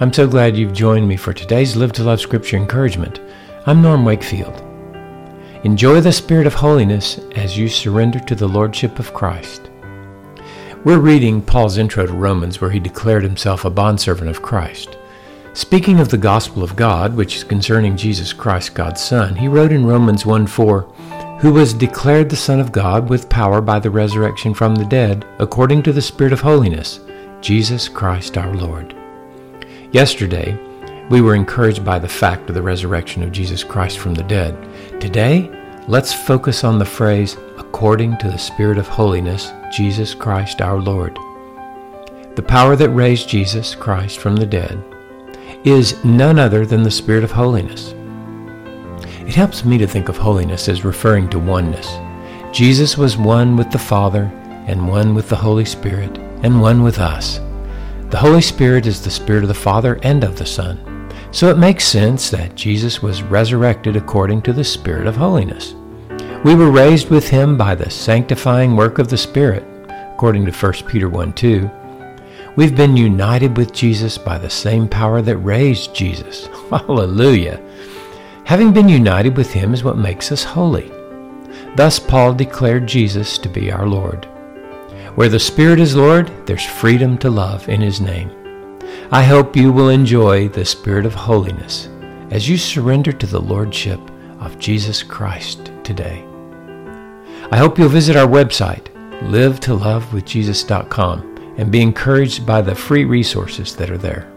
I'm so glad you've joined me for today's Live to Love Scripture encouragement. I'm Norm Wakefield. Enjoy the spirit of holiness as you surrender to the Lordship of Christ. We're reading Paul's intro to Romans where he declared himself a bondservant of Christ. Speaking of the gospel of God, which is concerning Jesus Christ, God's Son, he wrote in Romans 1 4, who was declared the Son of God with power by the resurrection from the dead, according to the Spirit of holiness, Jesus Christ our Lord. Yesterday, we were encouraged by the fact of the resurrection of Jesus Christ from the dead. Today, let's focus on the phrase, according to the Spirit of holiness, Jesus Christ our Lord. The power that raised Jesus Christ from the dead is none other than the Spirit of holiness. It helps me to think of holiness as referring to oneness. Jesus was one with the Father, and one with the Holy Spirit, and one with us. The Holy Spirit is the Spirit of the Father and of the Son. So it makes sense that Jesus was resurrected according to the Spirit of holiness. We were raised with him by the sanctifying work of the Spirit, according to 1 Peter 1 2. We've been united with Jesus by the same power that raised Jesus. Hallelujah. Having been united with him is what makes us holy. Thus, Paul declared Jesus to be our Lord. Where the Spirit is Lord, there's freedom to love in His name. I hope you will enjoy the Spirit of holiness as you surrender to the Lordship of Jesus Christ today. I hope you'll visit our website, livetolovewithjesus.com, and be encouraged by the free resources that are there.